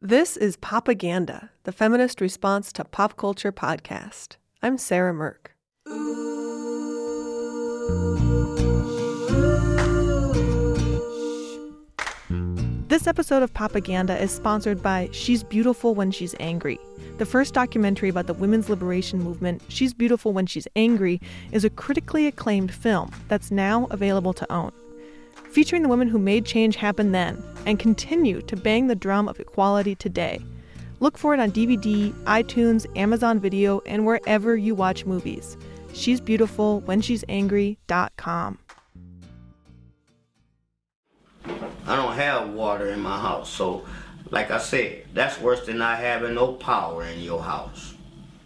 This is Popaganda, the feminist response to pop culture podcast. I'm Sarah Mirk. This episode of Popaganda is sponsored by She's Beautiful When She's Angry. The first documentary about the women's liberation movement, She's Beautiful When She's Angry, is a critically acclaimed film that's now available to own featuring the women who made change happen then and continue to bang the drum of equality today. Look for it on DVD, iTunes, Amazon Video, and wherever you watch movies. She's beautiful when she's angry.com. I don't have water in my house, so like I said, that's worse than not having no power in your house.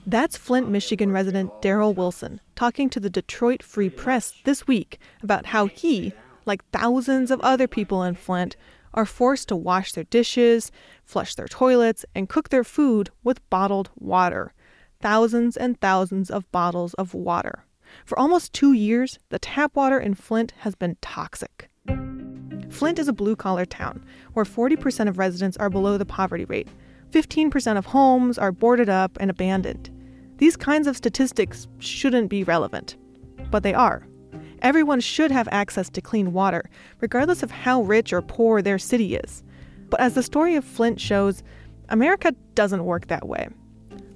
That's Flint, Michigan resident Daryl Wilson talking to the Detroit Free Press this week about how he like thousands of other people in Flint, are forced to wash their dishes, flush their toilets, and cook their food with bottled water. Thousands and thousands of bottles of water. For almost two years, the tap water in Flint has been toxic. Flint is a blue collar town where 40% of residents are below the poverty rate. 15% of homes are boarded up and abandoned. These kinds of statistics shouldn't be relevant, but they are. Everyone should have access to clean water, regardless of how rich or poor their city is. But as the story of Flint shows, America doesn't work that way.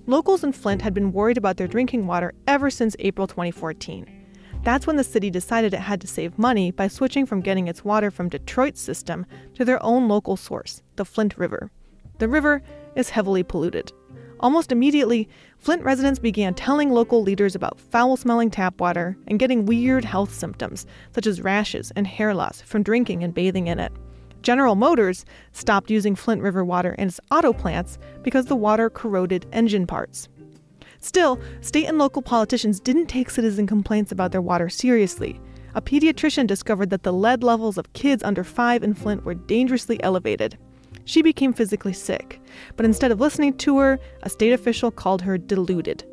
Locals in Flint had been worried about their drinking water ever since April 2014. That's when the city decided it had to save money by switching from getting its water from Detroit's system to their own local source, the Flint River. The river is heavily polluted. Almost immediately, Flint residents began telling local leaders about foul smelling tap water and getting weird health symptoms, such as rashes and hair loss, from drinking and bathing in it. General Motors stopped using Flint River water in its auto plants because the water corroded engine parts. Still, state and local politicians didn't take citizen complaints about their water seriously. A pediatrician discovered that the lead levels of kids under 5 in Flint were dangerously elevated. She became physically sick, but instead of listening to her, a state official called her deluded.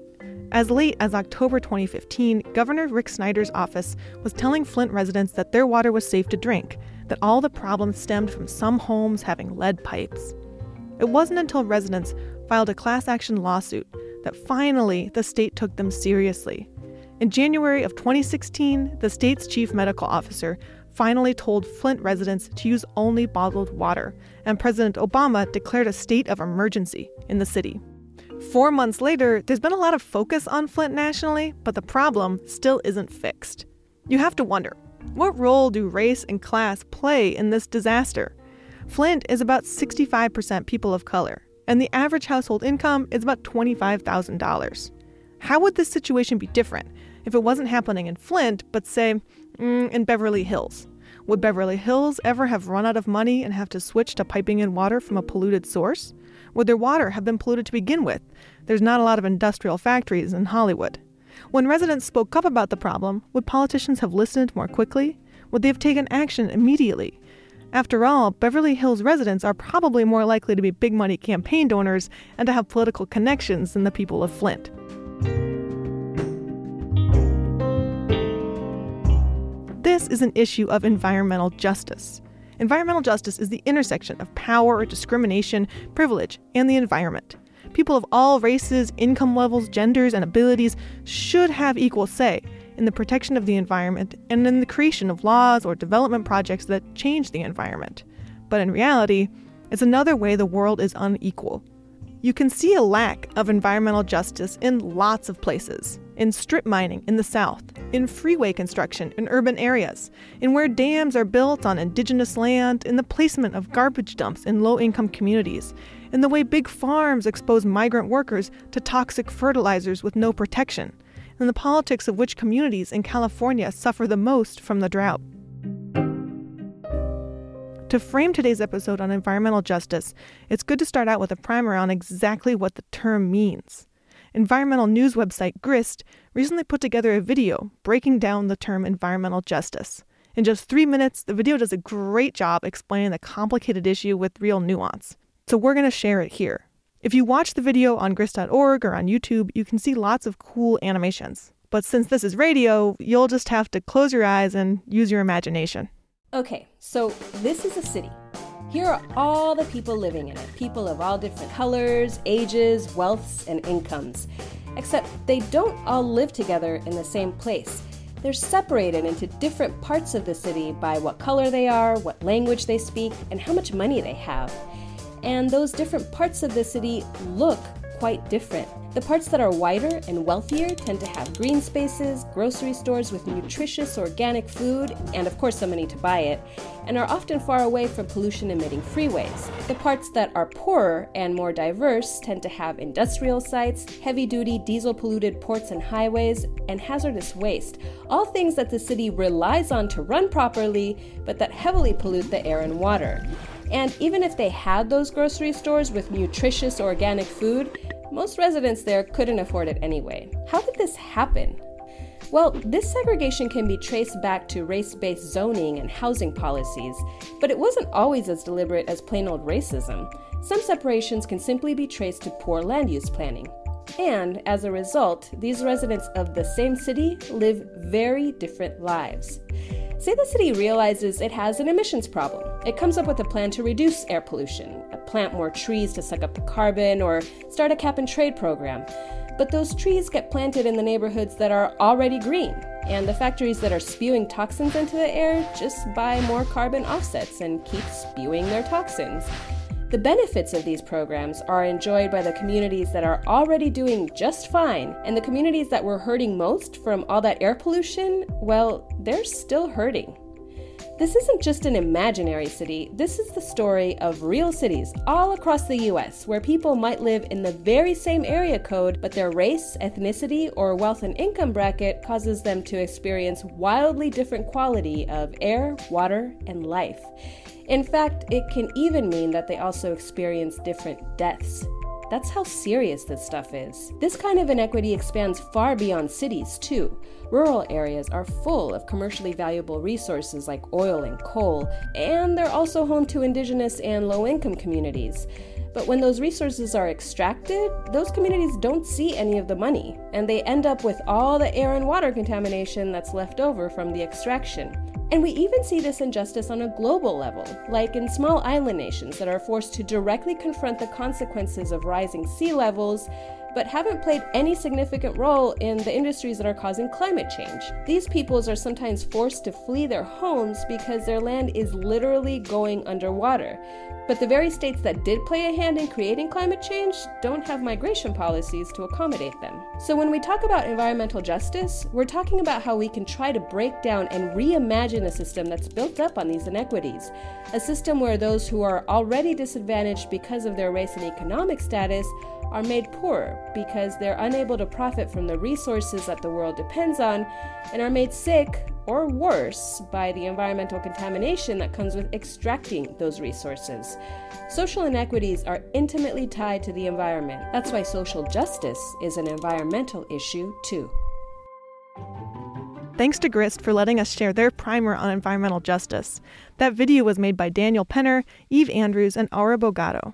As late as October 2015, Governor Rick Snyder's office was telling Flint residents that their water was safe to drink, that all the problems stemmed from some homes having lead pipes. It wasn't until residents filed a class action lawsuit that finally the state took them seriously. In January of 2016, the state's chief medical officer finally told Flint residents to use only bottled water, and President Obama declared a state of emergency in the city. Four months later, there's been a lot of focus on Flint nationally, but the problem still isn't fixed. You have to wonder what role do race and class play in this disaster? Flint is about 65% people of color, and the average household income is about $25,000. How would this situation be different if it wasn't happening in Flint, but say, mm, in Beverly Hills? Would Beverly Hills ever have run out of money and have to switch to piping in water from a polluted source? Would their water have been polluted to begin with? There's not a lot of industrial factories in Hollywood. When residents spoke up about the problem, would politicians have listened more quickly? Would they have taken action immediately? After all, Beverly Hills residents are probably more likely to be big money campaign donors and to have political connections than the people of Flint. This is an issue of environmental justice. Environmental justice is the intersection of power, discrimination, privilege, and the environment. People of all races, income levels, genders, and abilities should have equal say in the protection of the environment and in the creation of laws or development projects that change the environment. But in reality, it's another way the world is unequal. You can see a lack of environmental justice in lots of places in strip mining in the South, in freeway construction in urban areas, in where dams are built on indigenous land, in the placement of garbage dumps in low income communities, in the way big farms expose migrant workers to toxic fertilizers with no protection, in the politics of which communities in California suffer the most from the drought. To frame today's episode on environmental justice, it's good to start out with a primer on exactly what the term means environmental news website Grist recently put together a video breaking down the term environmental justice. In just three minutes, the video does a great job explaining the complicated issue with real nuance. So we're going to share it here. If you watch the video on grist.org or on YouTube, you can see lots of cool animations. But since this is radio, you'll just have to close your eyes and use your imagination. Okay, so this is a city. Here are all the people living in it people of all different colors, ages, wealths, and incomes. Except they don't all live together in the same place. They're separated into different parts of the city by what color they are, what language they speak, and how much money they have. And those different parts of the city look quite different. The parts that are wider and wealthier tend to have green spaces, grocery stores with nutritious organic food, and of course, money to buy it, and are often far away from pollution emitting freeways. The parts that are poorer and more diverse tend to have industrial sites, heavy duty diesel polluted ports and highways, and hazardous waste, all things that the city relies on to run properly, but that heavily pollute the air and water. And even if they had those grocery stores with nutritious organic food, most residents there couldn't afford it anyway. How did this happen? Well, this segregation can be traced back to race based zoning and housing policies, but it wasn't always as deliberate as plain old racism. Some separations can simply be traced to poor land use planning. And as a result, these residents of the same city live very different lives. Say the city realizes it has an emissions problem. It comes up with a plan to reduce air pollution, uh, plant more trees to suck up the carbon, or start a cap and trade program. But those trees get planted in the neighborhoods that are already green, and the factories that are spewing toxins into the air just buy more carbon offsets and keep spewing their toxins. The benefits of these programs are enjoyed by the communities that are already doing just fine, and the communities that were hurting most from all that air pollution, well, they're still hurting. This isn't just an imaginary city, this is the story of real cities all across the US where people might live in the very same area code, but their race, ethnicity, or wealth and income bracket causes them to experience wildly different quality of air, water, and life. In fact, it can even mean that they also experience different deaths. That's how serious this stuff is. This kind of inequity expands far beyond cities, too. Rural areas are full of commercially valuable resources like oil and coal, and they're also home to indigenous and low income communities. But when those resources are extracted, those communities don't see any of the money, and they end up with all the air and water contamination that's left over from the extraction. And we even see this injustice on a global level, like in small island nations that are forced to directly confront the consequences of rising sea levels but haven't played any significant role in the industries that are causing climate change. These peoples are sometimes forced to flee their homes because their land is literally going underwater. But the very states that did play a hand in creating climate change don't have migration policies to accommodate them. So when we talk about environmental justice, we're talking about how we can try to break down and reimagine a system that's built up on these inequities. A system where those who are already disadvantaged because of their race and economic status are made poor because they're unable to profit from the resources that the world depends on and are made sick or worse by the environmental contamination that comes with extracting those resources. Social inequities are intimately tied to the environment. That's why social justice is an environmental issue, too. Thanks to Grist for letting us share their primer on environmental justice. That video was made by Daniel Penner, Eve Andrews, and Aura Bogado.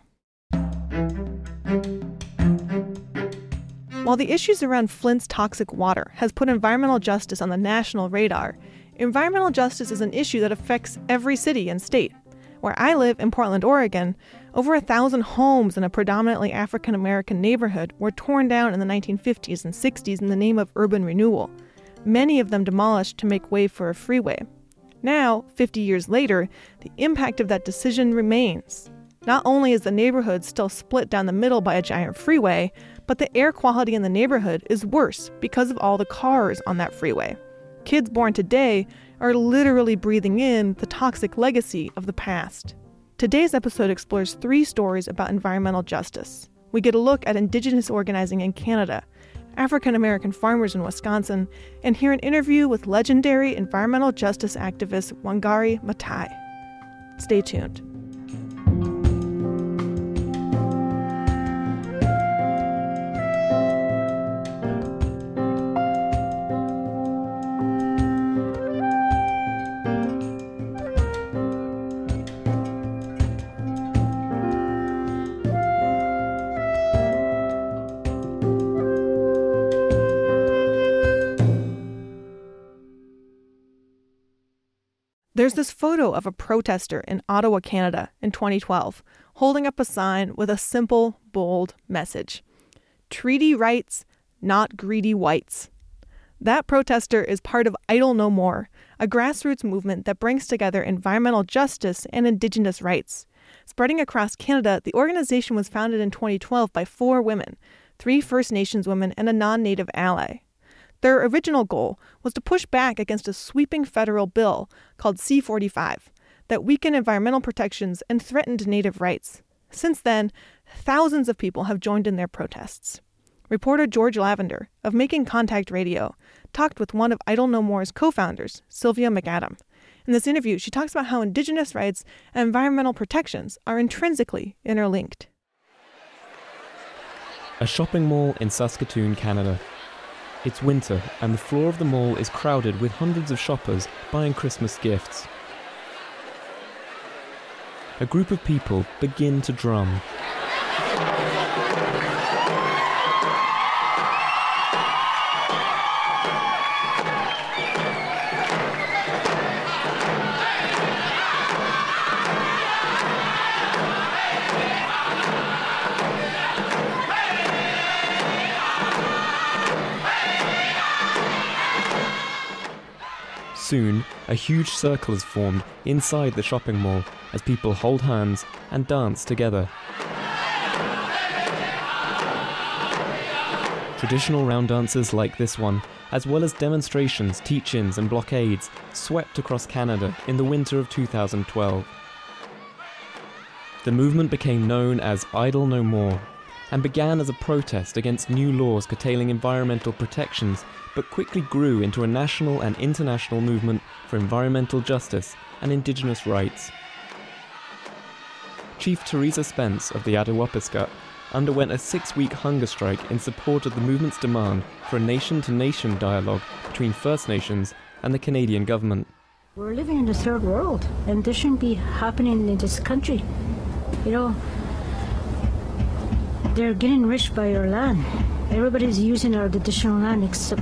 While the issues around Flint's toxic water has put environmental justice on the national radar, environmental justice is an issue that affects every city and state. Where I live in Portland, Oregon, over a thousand homes in a predominantly African American neighborhood were torn down in the 1950s and 60s in the name of urban renewal, many of them demolished to make way for a freeway. Now, 50 years later, the impact of that decision remains. Not only is the neighborhood still split down the middle by a giant freeway, but the air quality in the neighborhood is worse because of all the cars on that freeway. Kids born today are literally breathing in the toxic legacy of the past. Today's episode explores three stories about environmental justice. We get a look at Indigenous organizing in Canada, African American farmers in Wisconsin, and hear an interview with legendary environmental justice activist Wangari Maathai. Stay tuned. There's this photo of a protester in Ottawa, Canada in 2012, holding up a sign with a simple, bold message Treaty rights, not greedy whites. That protester is part of Idle No More, a grassroots movement that brings together environmental justice and Indigenous rights. Spreading across Canada, the organization was founded in 2012 by four women three First Nations women and a non native ally. Their original goal was to push back against a sweeping federal bill called C 45 that weakened environmental protections and threatened Native rights. Since then, thousands of people have joined in their protests. Reporter George Lavender of Making Contact Radio talked with one of Idle No More's co founders, Sylvia McAdam. In this interview, she talks about how Indigenous rights and environmental protections are intrinsically interlinked. A shopping mall in Saskatoon, Canada. It's winter, and the floor of the mall is crowded with hundreds of shoppers buying Christmas gifts. A group of people begin to drum. Soon, a huge circle is formed inside the shopping mall as people hold hands and dance together. Traditional round dances like this one, as well as demonstrations, teach ins, and blockades, swept across Canada in the winter of 2012. The movement became known as Idle No More and began as a protest against new laws curtailing environmental protections but quickly grew into a national and international movement for environmental justice and Indigenous rights. Chief Theresa Spence of the Attawapiskat underwent a six week hunger strike in support of the movement's demand for a nation to nation dialogue between First Nations and the Canadian government. We're living in the third world, and this shouldn't be happening in this country. You know, they're getting rich by our land. Everybody's using our traditional land except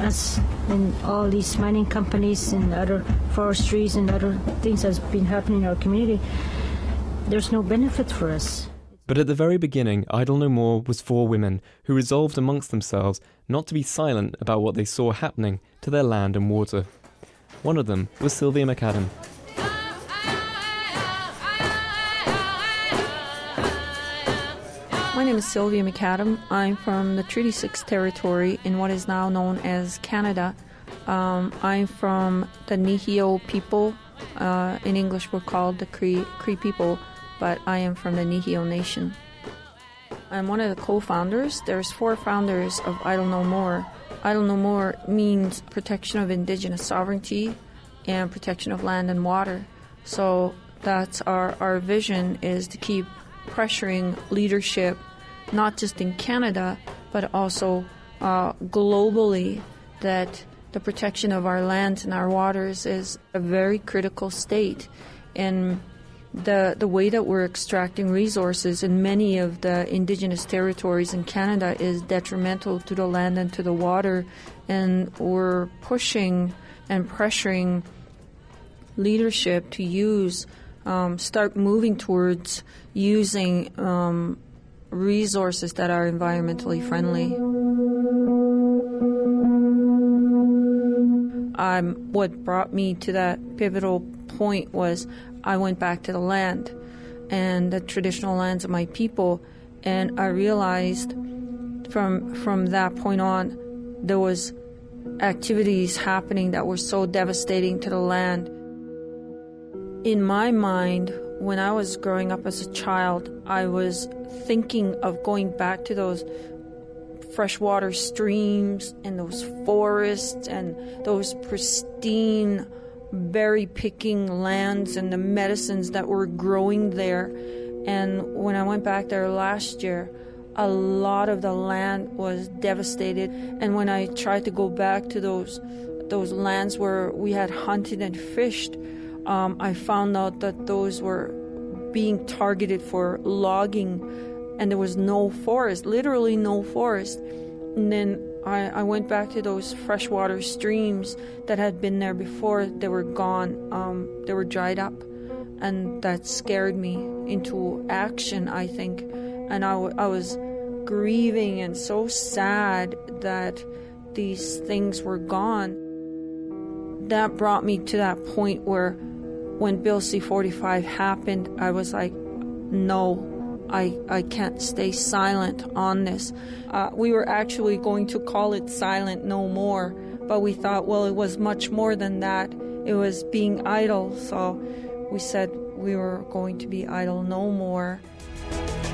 us and all these mining companies and other forestries and other things that's been happening in our community. There's no benefit for us. But at the very beginning, Idle No More was for women who resolved amongst themselves not to be silent about what they saw happening to their land and water. One of them was Sylvia McAdam. My name is Sylvia McAdam. I'm from the Treaty 6 territory in what is now known as Canada. Um, I'm from the Nehiyaw people. Uh, in English, we're called the Cree, Cree people, but I am from the Nehiyaw Nation. I'm one of the co-founders. There's four founders of Idle No More. Idle No More means protection of indigenous sovereignty and protection of land and water. So that's our, our vision is to keep pressuring leadership, not just in Canada, but also uh, globally, that the protection of our lands and our waters is a very critical state. And the, the way that we're extracting resources in many of the indigenous territories in Canada is detrimental to the land and to the water. And we're pushing and pressuring leadership to use um, start moving towards using um, resources that are environmentally friendly. Um, what brought me to that pivotal point was I went back to the land and the traditional lands of my people, and I realized from from that point on there was activities happening that were so devastating to the land in my mind, when I was growing up as a child, I was thinking of going back to those freshwater streams and those forests and those pristine berry picking lands and the medicines that were growing there. And when I went back there last year, a lot of the land was devastated. And when I tried to go back to those those lands where we had hunted and fished, um, I found out that those were being targeted for logging and there was no forest, literally no forest. And then I, I went back to those freshwater streams that had been there before. They were gone, um, they were dried up, and that scared me into action, I think. And I, w- I was grieving and so sad that these things were gone. That brought me to that point where when Bill C 45 happened, I was like, no, I, I can't stay silent on this. Uh, we were actually going to call it Silent No More, but we thought, well, it was much more than that. It was being idle, so we said we were going to be idle no more.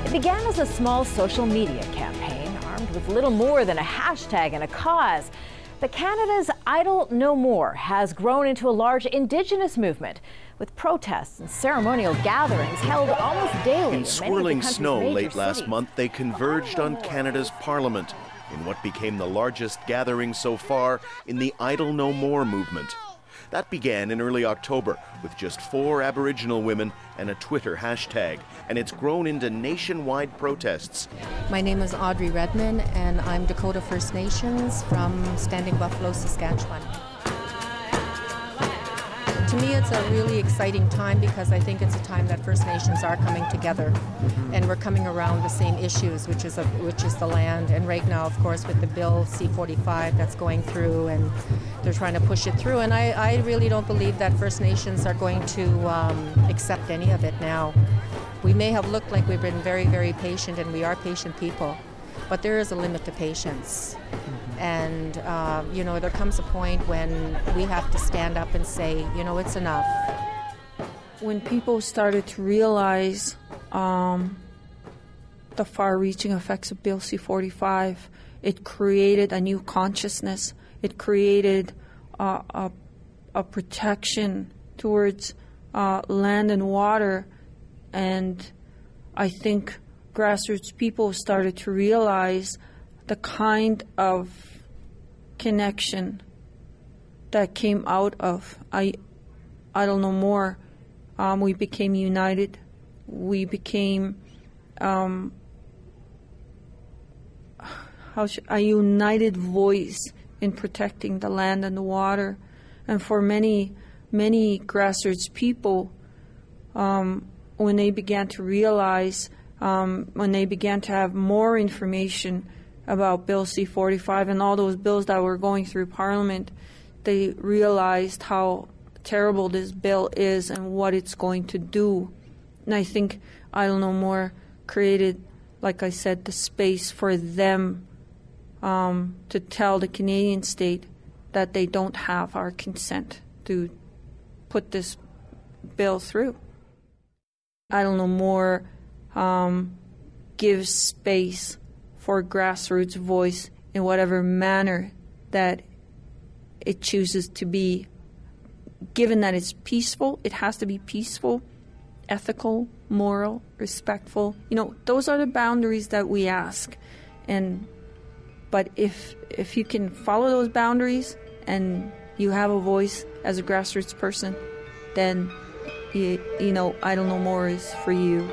It began as a small social media campaign armed with little more than a hashtag and a cause. But Canada's Idle No More has grown into a large Indigenous movement with protests and ceremonial gatherings held almost daily. In swirling snow late last month, they converged on Canada's Parliament in what became the largest gathering so far in the Idle No More movement. That began in early October with just four Aboriginal women and a Twitter hashtag, and it's grown into nationwide protests. My name is Audrey Redman, and I'm Dakota First Nations from Standing Buffalo, Saskatchewan to me, it's a really exciting time because I think it's a time that First Nations are coming together, mm-hmm. and we're coming around the same issues, which is a, which is the land. And right now, of course, with the bill C45 that's going through, and they're trying to push it through. And I, I really don't believe that First Nations are going to um, accept any of it now. We may have looked like we've been very, very patient, and we are patient people, but there is a limit to patience. And, uh, you know, there comes a point when we have to stand up and say, you know, it's enough. When people started to realize um, the far reaching effects of Bill C 45, it created a new consciousness. It created uh, a, a, protection towards uh, land and water. And I think grassroots people started to realize the kind of connection that came out of I I don't know More. Um, we became united. We became um, how should, a united voice in protecting the land and the water. And for many, many grassroots people, um, when they began to realize, um, when they began to have more information about Bill C 45 and all those bills that were going through Parliament, they realized how terrible this bill is and what it's going to do. And I think Idle No More created, like I said, the space for them um, to tell the Canadian state that they don't have our consent to put this bill through. Idle No More um, gives space for grassroots voice in whatever manner that it chooses to be. Given that it's peaceful, it has to be peaceful, ethical, moral, respectful. You know, those are the boundaries that we ask. And but if if you can follow those boundaries and you have a voice as a grassroots person, then you, you know, Idle No More is for you.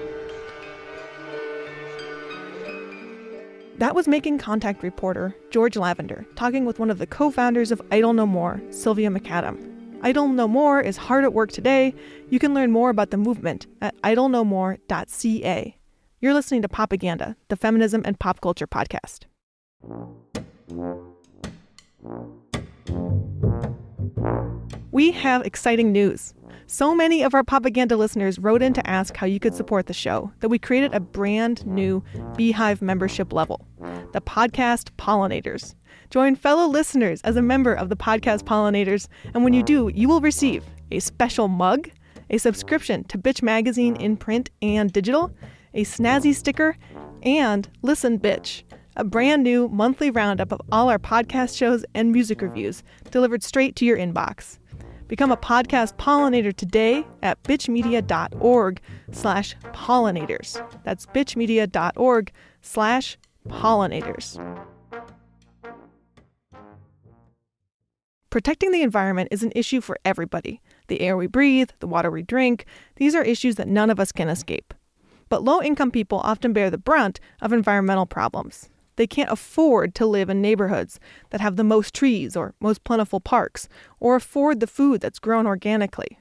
That was Making Contact reporter George Lavender talking with one of the co founders of Idle No More, Sylvia McAdam. Idle No More is hard at work today. You can learn more about the movement at idlenomore.ca. You're listening to Popaganda, the feminism and pop culture podcast. We have exciting news. So many of our Popaganda listeners wrote in to ask how you could support the show that we created a brand new Beehive membership level, the Podcast Pollinators. Join fellow listeners as a member of the Podcast Pollinators, and when you do, you will receive a special mug, a subscription to Bitch Magazine in print and digital, a snazzy sticker, and Listen Bitch, a brand new monthly roundup of all our podcast shows and music reviews delivered straight to your inbox. Become a podcast pollinator today at bitchmedia.org slash pollinators. That's bitchmedia.org slash pollinators. Protecting the environment is an issue for everybody. The air we breathe, the water we drink, these are issues that none of us can escape. But low income people often bear the brunt of environmental problems. They can't afford to live in neighborhoods that have the most trees or most plentiful parks, or afford the food that's grown organically.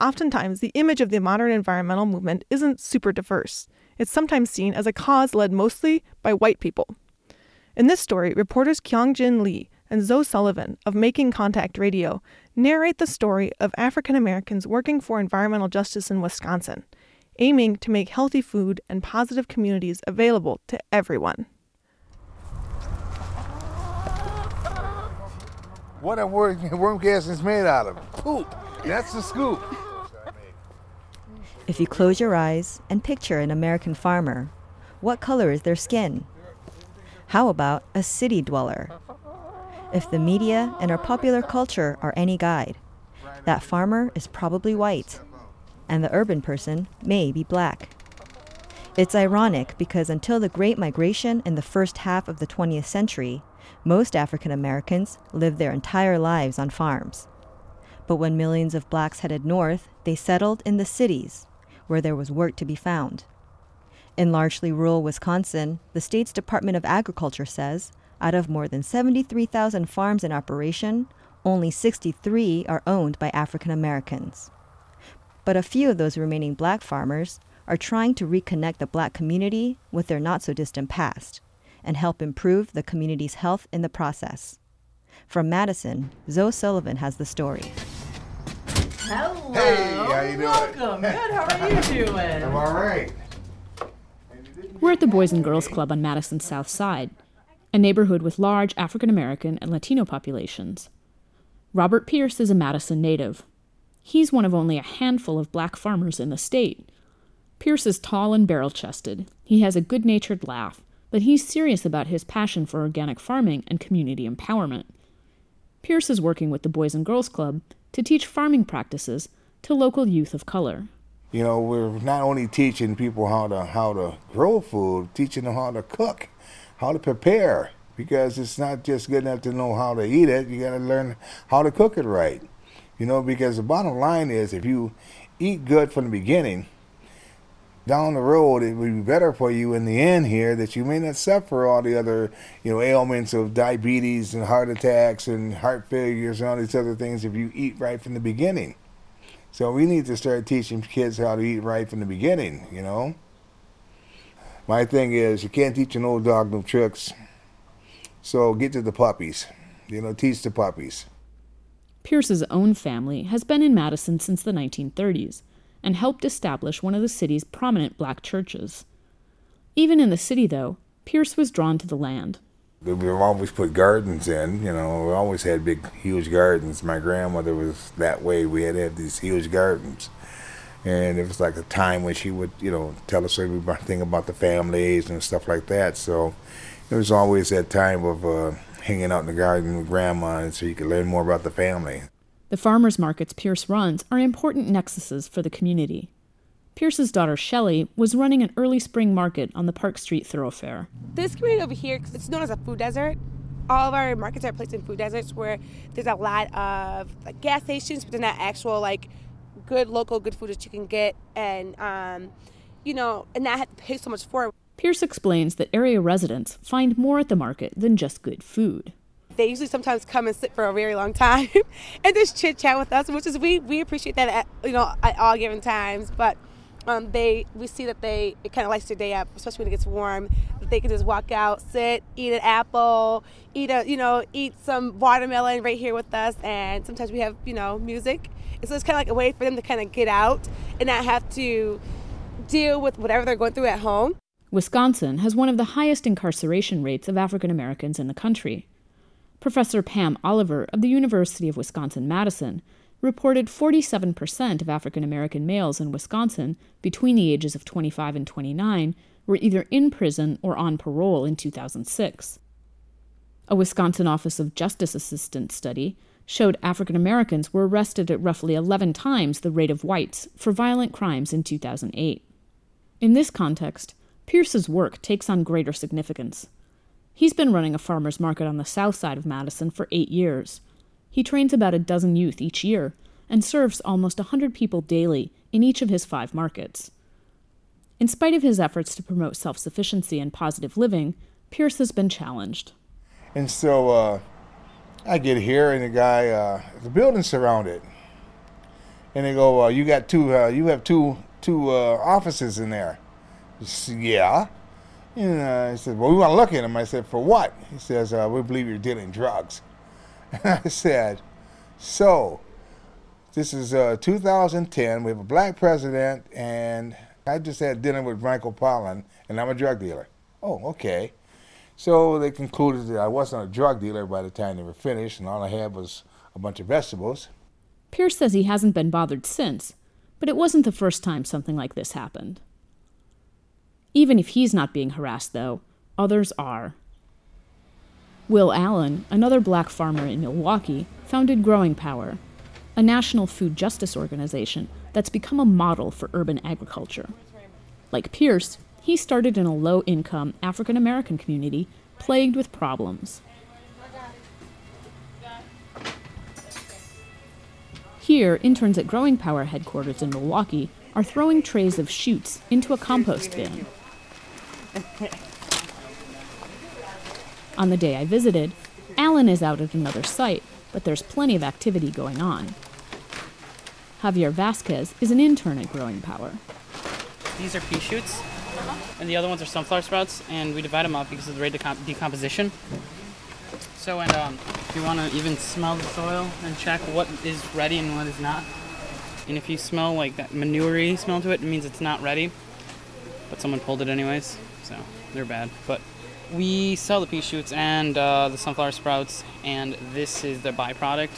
Oftentimes, the image of the modern environmental movement isn't super diverse. It's sometimes seen as a cause led mostly by white people. In this story, reporters Kyung Jin Lee and Zoe Sullivan of Making Contact Radio narrate the story of African Americans working for environmental justice in Wisconsin, aiming to make healthy food and positive communities available to everyone. What a worm, worm gas is made out of? Poop. That's the scoop. If you close your eyes and picture an American farmer, what color is their skin? How about a city dweller? If the media and our popular culture are any guide, that farmer is probably white, and the urban person may be black. It's ironic because until the Great Migration in the first half of the 20th century, most African Americans lived their entire lives on farms. But when millions of blacks headed north, they settled in the cities, where there was work to be found. In largely rural Wisconsin, the state's Department of Agriculture says out of more than 73,000 farms in operation, only 63 are owned by African Americans. But a few of those remaining black farmers are trying to reconnect the black community with their not so distant past and help improve the community's health in the process. From Madison, Zoe Sullivan has the story. Hello. Hey, how you doing? Welcome. Good. How are you doing? I'm all right. We're at the Boys and Girls Club on Madison's South Side, a neighborhood with large African American and Latino populations. Robert Pierce is a Madison native. He's one of only a handful of black farmers in the state. Pierce is tall and barrel chested. He has a good natured laugh, but he's serious about his passion for organic farming and community empowerment. Pierce is working with the Boys and Girls Club to teach farming practices to local youth of color. You know, we're not only teaching people how to how to grow food, teaching them how to cook, how to prepare, because it's not just good enough to know how to eat it. You got to learn how to cook it right. You know, because the bottom line is, if you eat good from the beginning, down the road it would be better for you in the end here that you may not suffer all the other you know ailments of diabetes and heart attacks and heart failures and all these other things if you eat right from the beginning. So we need to start teaching kids how to eat right from the beginning you know? My thing is you can't teach an old dog no tricks. So get to the puppies you know teach the puppies. Pierce's own family has been in madison since the 1930s and helped establish one of the city's prominent black churches. Even in the city, though, Pierce was drawn to the land. We've always put gardens in, you know, we always had big, huge gardens. My grandmother was that way. We had to have these huge gardens. And it was like a time when she would, you know, tell us everything about the families and stuff like that. So it was always that time of uh, hanging out in the garden with grandma and so you could learn more about the family. The farmers markets Pierce runs are important nexuses for the community. Pierce's daughter Shelley was running an early spring market on the Park Street thoroughfare. This community over here, it's known as a food desert. All of our markets are placed in food deserts where there's a lot of like gas stations, but they're not actual like good local good food that you can get and um, you know, and not have to pay so much for it. Pierce explains that area residents find more at the market than just good food. They usually sometimes come and sit for a very long time and just chit chat with us, which is we we appreciate that at, you know at all given times. But um, they we see that they it kind of lights their day up, especially when it gets warm. They can just walk out, sit, eat an apple, eat a you know eat some watermelon right here with us, and sometimes we have you know music. And so it's kind of like a way for them to kind of get out and not have to deal with whatever they're going through at home. Wisconsin has one of the highest incarceration rates of African Americans in the country. Professor Pam Oliver of the University of Wisconsin Madison reported 47% of African American males in Wisconsin between the ages of 25 and 29 were either in prison or on parole in 2006. A Wisconsin Office of Justice Assistant study showed African Americans were arrested at roughly 11 times the rate of whites for violent crimes in 2008. In this context, Pierce's work takes on greater significance. He's been running a farmer's market on the south side of Madison for eight years. He trains about a dozen youth each year and serves almost a 100 people daily in each of his five markets. In spite of his efforts to promote self sufficiency and positive living, Pierce has been challenged. And so uh, I get here, and the guy, uh, the building's surrounded, and they go, uh, "You got two, uh, you have two, two uh, offices in there." Yeah. And uh, he said, "Well, we want to look at him. I said, "For what?" He says, uh, "We believe you're dealing drugs." And I said, "So, this is 2010. We have a black president, and I just had dinner with Michael Pollan, and I'm a drug dealer." Oh, okay. So they concluded that I wasn't a drug dealer by the time they were finished, and all I had was a bunch of vegetables. Pierce says he hasn't been bothered since, but it wasn't the first time something like this happened. Even if he's not being harassed, though, others are. Will Allen, another black farmer in Milwaukee, founded Growing Power, a national food justice organization that's become a model for urban agriculture. Like Pierce, he started in a low income African American community plagued with problems. Here, interns at Growing Power headquarters in Milwaukee are throwing trays of shoots into a compost bin. On the day I visited, Allen is out at another site, but there's plenty of activity going on. Javier Vasquez is an intern at Growing Power. These are pea shoots and the other ones are sunflower sprouts, and we divide them up because of the rate of decomposition. So, and um, if you want to even smell the soil and check what is ready and what is not, and if you smell like that manure smell to it, it means it's not ready. But someone pulled it anyways, so they're bad. But we sell the pea shoots and uh, the sunflower sprouts, and this is the byproduct.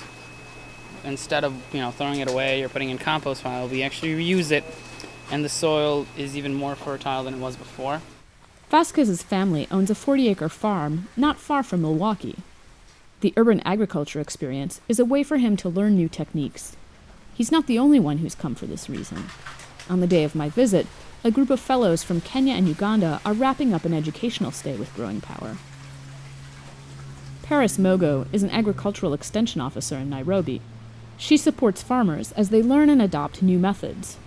Instead of you know throwing it away or putting in compost pile, we actually reuse it and the soil is even more fertile than it was before. Vasquez's family owns a 40 acre farm not far from Milwaukee. The urban agriculture experience is a way for him to learn new techniques. He's not the only one who's come for this reason. On the day of my visit, a group of fellows from Kenya and Uganda are wrapping up an educational stay with Growing Power. Paris Mogo is an agricultural extension officer in Nairobi. She supports farmers as they learn and adopt new methods.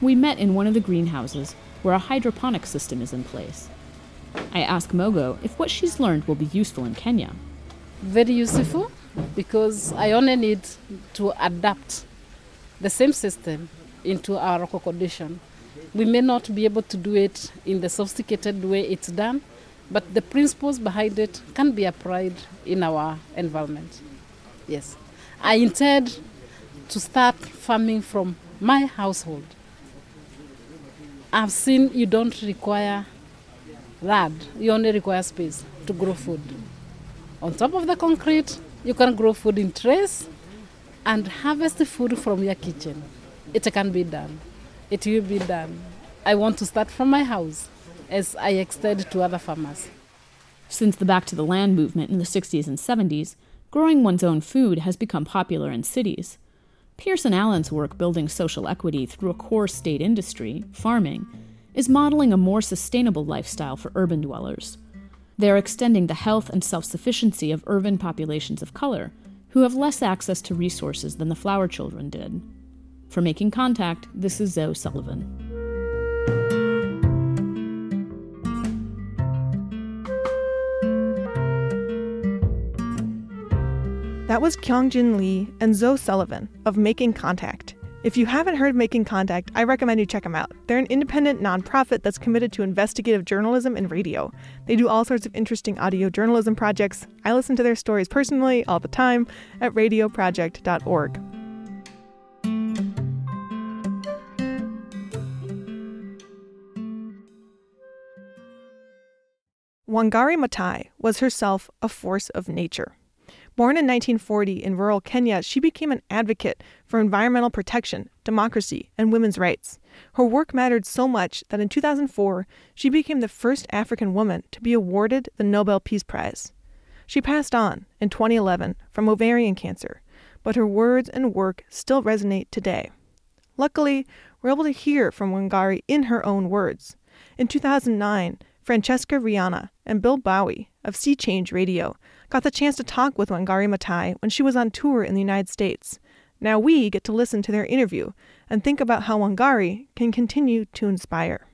We met in one of the greenhouses where a hydroponic system is in place. I ask Mogo if what she's learned will be useful in Kenya. Very useful because I only need to adapt the same system into our local condition. We may not be able to do it in the sophisticated way it's done, but the principles behind it can be applied in our environment. Yes. I intend to start farming from my household I've seen you don't require land, you only require space to grow food. On top of the concrete, you can grow food in trays and harvest the food from your kitchen. It can be done. It will be done. I want to start from my house as I extend to other farmers. Since the Back to the Land movement in the 60s and 70s, growing one's own food has become popular in cities. Pierce and Allen's work building social equity through a core state industry, farming, is modeling a more sustainable lifestyle for urban dwellers. They are extending the health and self sufficiency of urban populations of color, who have less access to resources than the flower children did. For Making Contact, this is Zoe Sullivan. That was Kyungjin Lee and Zoe Sullivan of Making Contact. If you haven't heard Making Contact, I recommend you check them out. They're an independent nonprofit that's committed to investigative journalism and radio. They do all sorts of interesting audio journalism projects. I listen to their stories personally all the time at radioproject.org. Wangari Maathai was herself a force of nature. Born in 1940 in rural Kenya, she became an advocate for environmental protection, democracy, and women's rights. Her work mattered so much that in 2004, she became the first African woman to be awarded the Nobel Peace Prize. She passed on in 2011 from ovarian cancer, but her words and work still resonate today. Luckily, we're able to hear from Wangari in her own words. In 2009, Francesca Rheannon and Bill Baue of Sea Change Radio got the chance to talk with Wangari Maathai when she was on tour in the United States. Now we get to listen to their interview and think about how Wangari can continue to inspire.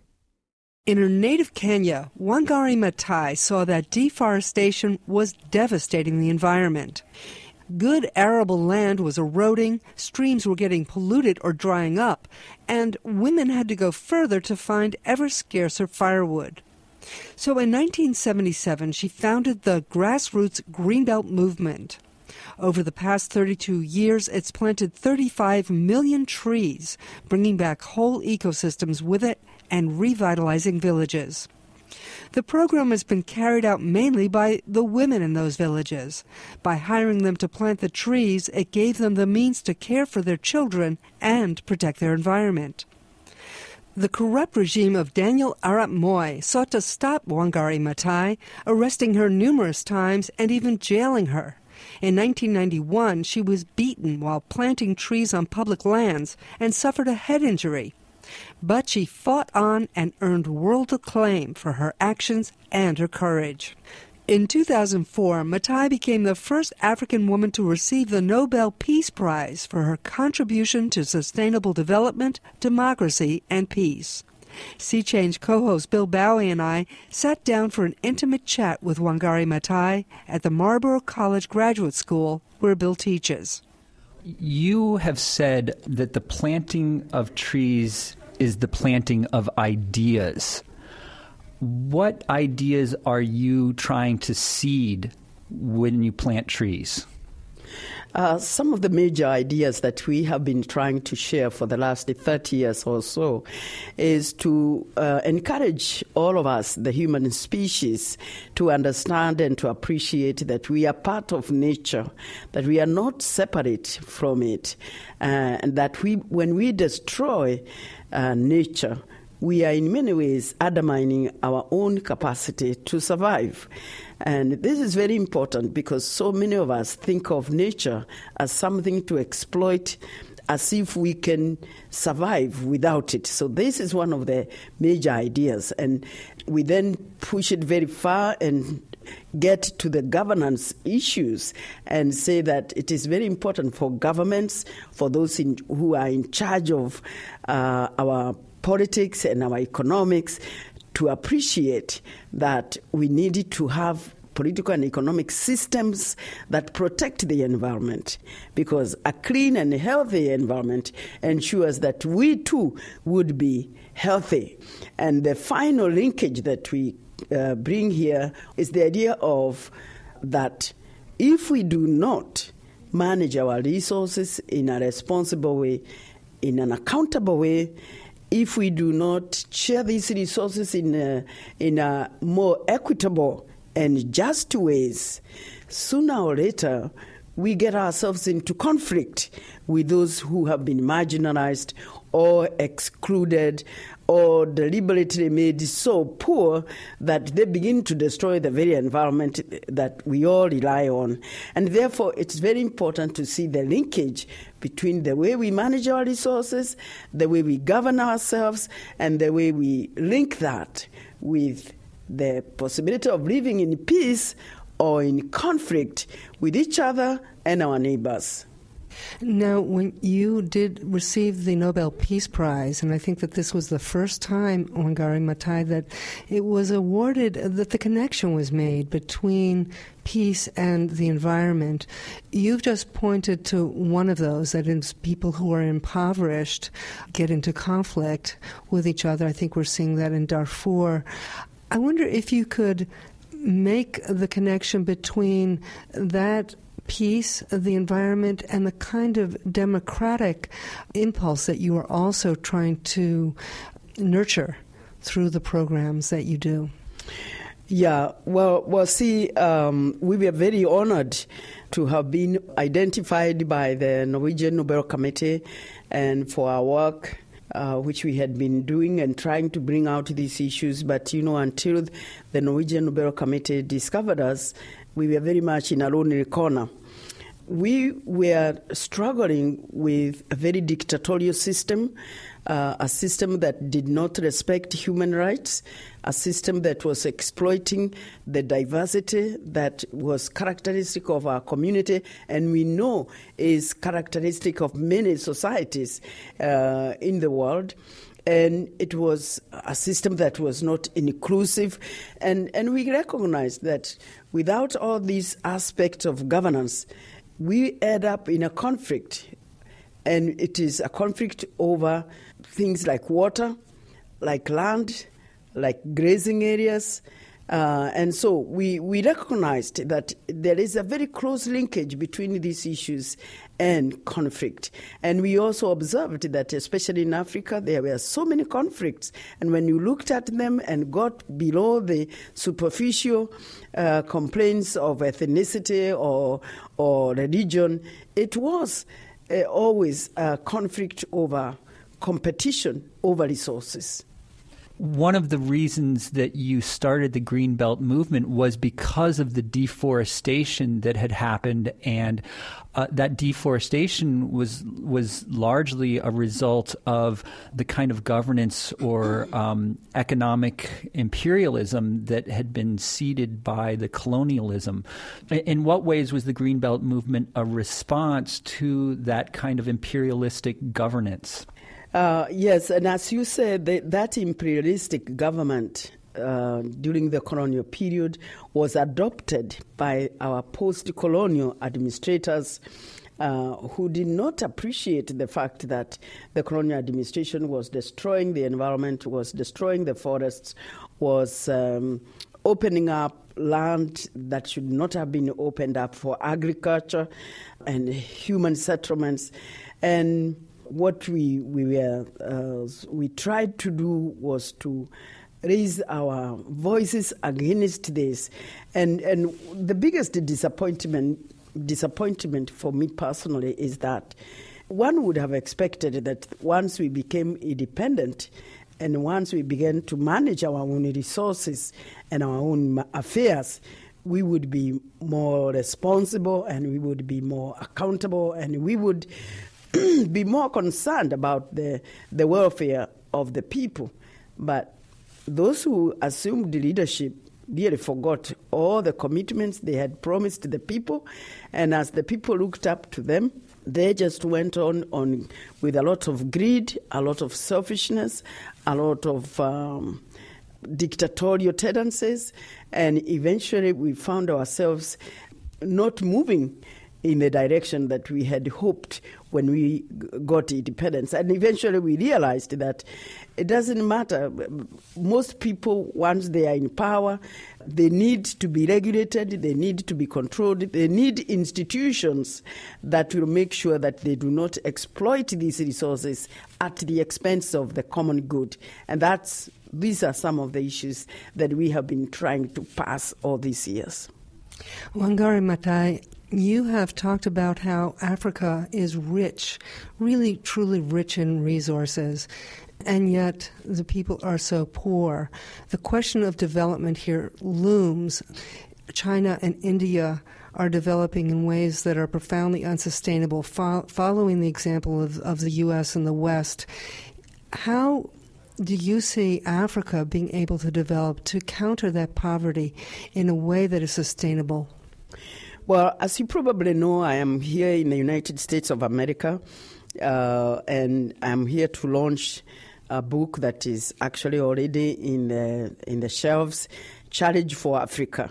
In her native Kenya, Wangari Maathai saw that deforestation was devastating the environment. Good arable land was eroding, streams were getting polluted or drying up, and women had to go further to find ever scarcer firewood. So in 1977, she founded the grassroots Greenbelt movement. Over the past 32 years, it's planted 35 million trees, bringing back whole ecosystems with it and revitalizing villages. The program has been carried out mainly by the women in those villages. By hiring them to plant the trees, it gave them the means to care for their children and protect their environment. The corrupt regime of Daniel Arap Moi sought to stop Wangari Maathai, arresting her numerous times and even jailing her. In 1991, she was beaten while planting trees on public lands and suffered a head injury. But she fought on and earned world acclaim for her actions and her courage. In 2004, Maathai became the first African woman to receive the Nobel Peace Prize for her contribution to sustainable development, democracy, and peace. Sea Change co host Bill Baue and I sat down for an intimate chat with Wangari Maathai at the Marlboro College Graduate School, where Bill teaches. You have said that the planting of trees is the planting of ideas. What ideas are you trying to seed when you plant trees? Uh, some of the major ideas that we have been trying to share for the last 30 years or so is to uh, encourage all of us, the human species, to understand and to appreciate that we are part of nature, that we are not separate from it, uh, and that we, when we destroy uh, nature, we are in many ways undermining our own capacity to survive. And this is very important because so many of us think of nature as something to exploit as if we can survive without it. So, this is one of the major ideas. And we then push it very far and get to the governance issues and say that it is very important for governments, for those in, who are in charge of uh, our politics and our economics, to appreciate that we needed to have political and economic systems that protect the environment because a clean and healthy environment ensures that we too would be healthy. And the final linkage that we uh, bring here is the idea of that if we do not manage our resources in a responsible way, in an accountable way, if we do not share these resources in a, in a more equitable and just ways, sooner or later, we get ourselves into conflict with those who have been marginalized or excluded or deliberately made so poor that they begin to destroy the very environment that we all rely on. And therefore, it's very important to see the linkage between the way we manage our resources, the way we govern ourselves, and the way we link that with the possibility of living in peace or in conflict with each other and our neighbors. Now, when you did receive the Nobel Peace Prize, and I think that this was the first time, Wangari Maathai, that it was awarded, that the connection was made between peace and the environment. You've just pointed to one of those, that is people who are impoverished get into conflict with each other. I think we're seeing that in Darfur. I wonder if you could make the connection between that peace, the environment, and the kind of democratic impulse that you are also trying to nurture through the programs that you do? Yeah, well, well, see, um, we were very honored to have been identified by the Norwegian Nobel Committee and for our work. Uh, which we had been doing and trying to bring out these issues. But, you know, until the Norwegian Nobel Committee discovered us, we were very much in a lonely corner. We were struggling with a very dictatorial system, uh, a system that did not respect human rights, a system that was exploiting the diversity that was characteristic of our community and we know is characteristic of many societies uh, in the world. And it was a system that was not inclusive. And, and we recognized that without all these aspects of governance, we end up in a conflict. And it is a conflict over things like water, like land, like grazing areas, uh, and so we, we recognized that there is a very close linkage between these issues and conflict. And we also observed that, especially in Africa, there were so many conflicts. And when you looked at them and got below the superficial uh, complaints of ethnicity or, or religion, it was uh, always a conflict over competition over resources one of the reasons that you started the Greenbelt movement was because of the deforestation that had happened, and uh, that deforestation was was largely a result of the kind of governance or um, economic imperialism that had been seeded by the colonialism. In what ways was the Greenbelt movement a response to that kind of imperialistic governance? Uh, yes, and as you said, the, that imperialistic government uh, during the colonial period was adopted by our post colonial administrators. Uh, who did not appreciate the fact that the colonial administration was destroying the environment, was destroying the forests, was um, opening up land that should not have been opened up for agriculture and human settlements. And what we we were uh, we tried to do was to raise our voices against this, and and the biggest disappointment disappointment for me personally is that one would have expected that once we became independent and once we began to manage our own resources and our own affairs, we would be more responsible and we would be more accountable and we would be more concerned about the, the welfare of the people. But those who assumed the leadership really forgot all the commitments they had promised the people. And as the people looked up to them, they just went on, on with a lot of greed, a lot of selfishness, a lot of um, dictatorial tendencies. And eventually we found ourselves not moving in the direction that we had hoped when we got independence. And eventually we realized that it doesn't matter. Most people, once they are in power, they need to be regulated, they need to be controlled, they need institutions that will make sure that they do not exploit these resources at the expense of the common good. And that's these are some of the issues that we have been trying to pass all these years. Wangari Maathai, you have talked about how Africa is rich, really truly rich in resources, and yet the people are so poor. The question of development here looms. China and India are developing in ways that are profoundly unsustainable, fo- following the example of, of the U.S. and the West. How do you see Africa being able to develop to counter that poverty in a way that is sustainable? Well, as you probably know, I am here in the United States of America, uh, and I'm here to launch a book that is actually already in the in the shelves, Challenge for Africa.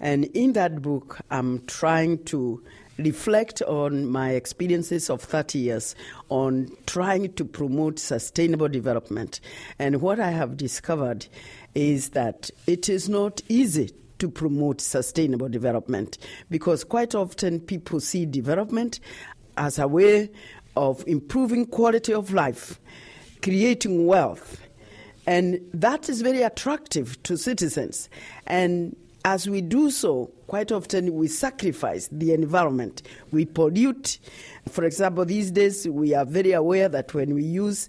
And in that book, I'm trying to reflect on my experiences of 30 years on trying to promote sustainable development. And what I have discovered is that it is not easy to promote sustainable development because quite often people see development as a way of improving quality of life, creating wealth. And that is very attractive to citizens. And as we do so, quite often we sacrifice the environment. We pollute. For example, these days we are very aware that when we use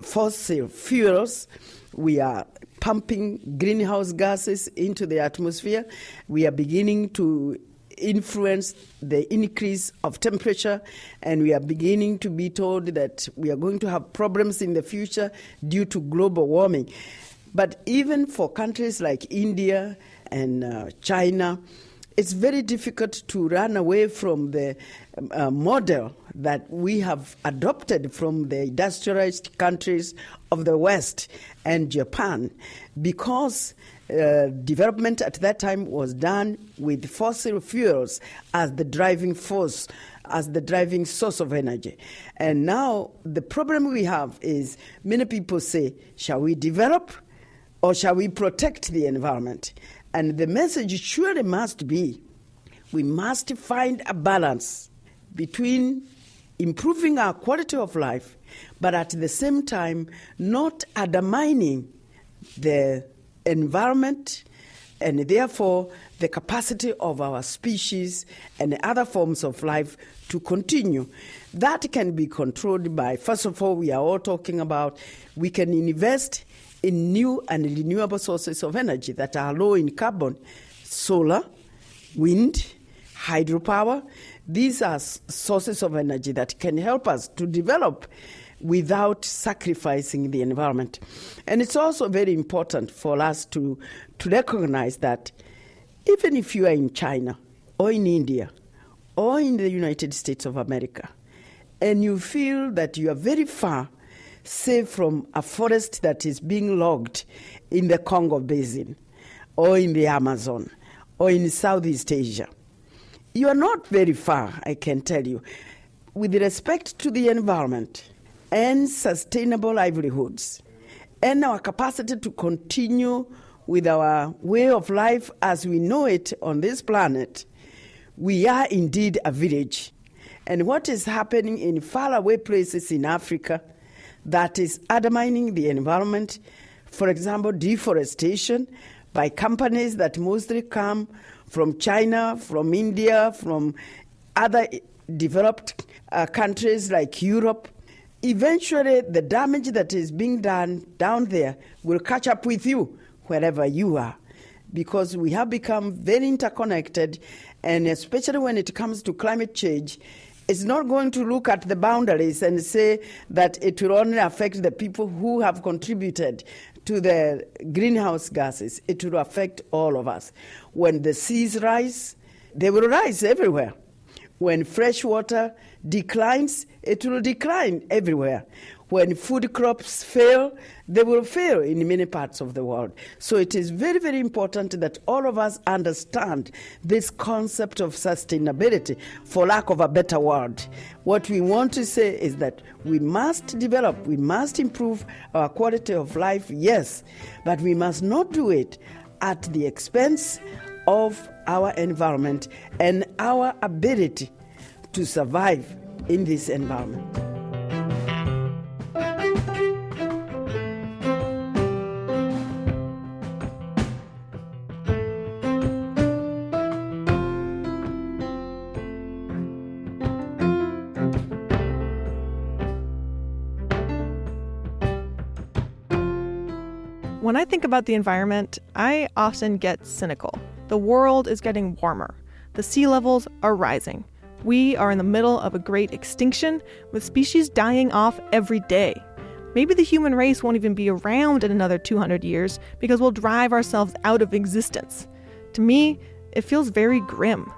fossil fuels, we are pumping greenhouse gases into the atmosphere. We are beginning to influence the increase of temperature, and we are beginning to be told that we are going to have problems in the future due to global warming. But even for countries like India and uh, China, it's very difficult to run away from the uh, model that we have adopted from the industrialized countries of the West and Japan because uh, development at that time was done with fossil fuels as the driving force, as the driving source of energy. And now the problem we have is many people say, shall we develop or shall we protect the environment? And the message surely must be we must find a balance between improving our quality of life, but at the same time, not undermining the environment and therefore the capacity of our species and other forms of life to continue. That can be controlled by, first of all, we are all talking about we can invest in new and renewable sources of energy that are low in carbon solar, wind, hydropower. These are sources of energy that can help us to develop without sacrificing the environment. And it's also very important for us to, to recognize that even if you are in China or in India or in the United States of America, and you feel that you are very far, say, from a forest that is being logged in the Congo Basin or in the Amazon or in Southeast Asia, you are not very far, I can tell you. With respect to the environment and sustainable livelihoods and our capacity to continue with our way of life as we know it on this planet, we are indeed a village. And what is happening in faraway places in Africa that is undermining the environment, for example, deforestation by companies that mostly come from China, from India, from other developed uh, countries like Europe. Eventually, the damage that is being done down there will catch up with you wherever you are because we have become very interconnected, and especially when it comes to climate change, it's not going to look at the boundaries and say that it will only affect the people who have contributed to the greenhouse gases. It will affect all of us. When the seas rise, they will rise everywhere. When fresh water declines, it will decline everywhere. When food crops fail, they will fail in many parts of the world. So it is very, very important that all of us understand this concept of sustainability, for lack of a better word. What we want to say is that we must develop, we must improve our quality of life, yes, but we must not do it at the expense of our environment and our ability to survive in this environment. When I think about the environment, I often get cynical. The world is getting warmer. The sea levels are rising. We are in the middle of a great extinction with species dying off every day. Maybe the human race won't even be around in another 200 years because we'll drive ourselves out of existence. To me, it feels very grim.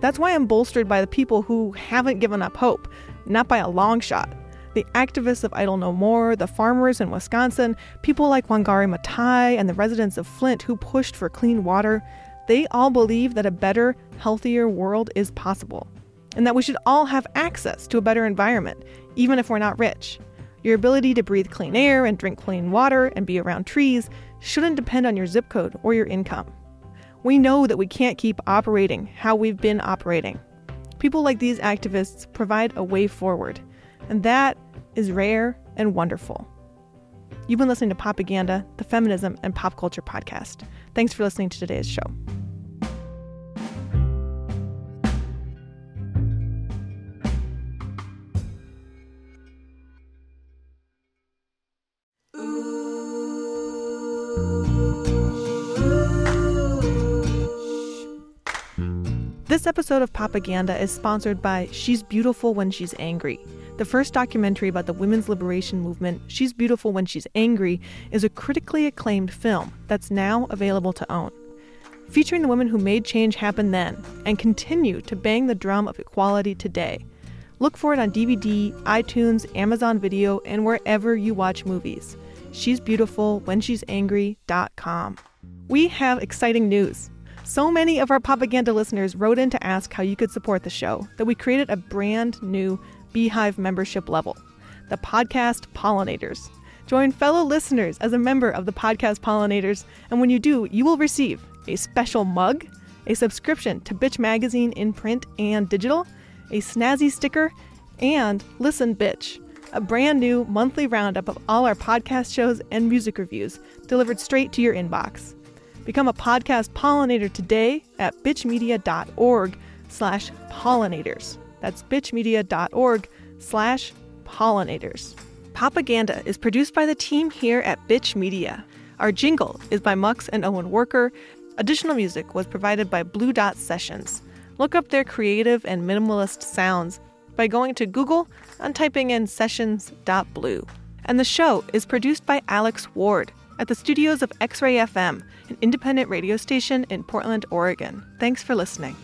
That's why I'm bolstered by the people who haven't given up hope, not by a long shot. The activists of Idle No More, the farmers in Wisconsin, people like Wangari Maathai, and the residents of Flint who pushed for clean water, they all believe that a better, healthier world is possible, and that we should all have access to a better environment, even if we're not rich. Your ability to breathe clean air and drink clean water and be around trees shouldn't depend on your zip code or your income. We know that we can't keep operating how we've been operating. People like these activists provide a way forward. And that is rare and wonderful. You've been listening to Popaganda, the feminism and pop culture podcast. Thanks for listening to today's show. This episode of Popaganda is sponsored by She's Beautiful When She's Angry. The first documentary about the women's liberation movement, She's Beautiful When She's Angry, is a critically acclaimed film that's now available to own. Featuring the women who made change happen then and continue to bang the drum of equality today. Look for it on DVD, iTunes, Amazon Video, and wherever you watch movies. She's beautiful when she's angry.com. We have exciting news. So many of our Popaganda listeners wrote in to ask how you could support the show that we created a brand new Beehive membership level, the Podcast Pollinators. Join fellow listeners as a member of the Podcast Pollinators, and when you do, you will receive a special mug, a subscription to Bitch Magazine in print and digital, a snazzy sticker, and Listen Bitch, a brand new monthly roundup of all our podcast shows and music reviews delivered straight to your inbox. Become a podcast pollinator today at bitchmedia.org slash pollinators. That's bitchmedia.org slash pollinators. Popaganda is produced by the team here at Bitch Media. Our jingle is by Mux and Owen Worker. Additional music was provided by Blue Dot Sessions. Look up their creative and minimalist sounds by going to Google and typing in sessions.blue. And the show is produced by Alex Ward at the studios of X Ray FM, an independent radio station in Portland, Oregon. Thanks for listening.